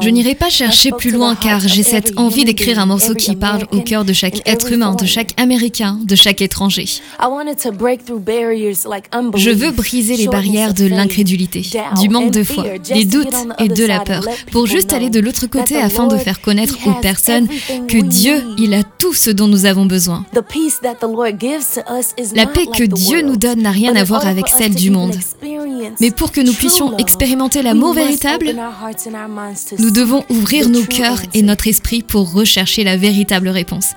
Je n'irai pas chercher plus loin car j'ai cette envie d'écrire un morceau qui parle au cœur de chaque être humain, de chaque Américain, de chaque étranger. Je veux briser les barrières de l'incrédulité, du manque de foi, des doutes et de la peur, pour juste aller de l'autre côté afin de faire connaître aux personnes que Dieu, il a tout ce dont nous avons besoin. La paix que Dieu nous donne n'a rien à voir avec celle du monde. Mais pour que nous puissions expérimenter l'amour véritable, nous devons ouvrir nos cœurs et notre esprit pour rechercher la véritable réponse.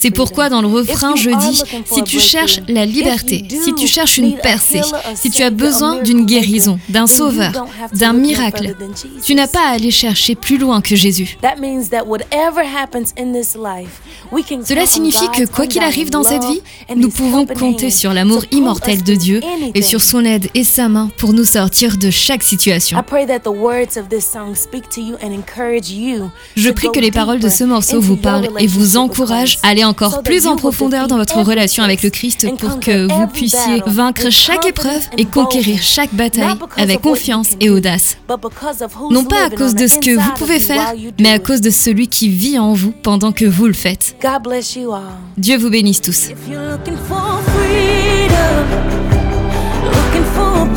C'est pourquoi dans le refrain, je dis, si tu cherches la liberté, si tu cherches une percée, si tu as besoin d'une guérison, d'un sauveur, d'un miracle, tu n'as pas à aller chercher plus loin que Jésus. Cela signifie que quoi qu'il arrive dans cette vie, nous pouvons compter sur l'amour immortel de Dieu et sur son aide et sa main pour nous sortir de chaque situation. Je prie que les paroles de ce morceau vous parlent et vous encouragent à aller encore plus en profondeur dans votre relation avec le Christ pour que vous puissiez vaincre chaque épreuve et conquérir chaque bataille avec confiance et audace. Non pas à cause de ce que vous pouvez faire, mais à cause de celui qui vit en vous pendant que vous le faites. Dieu vous bénisse tous. Looking for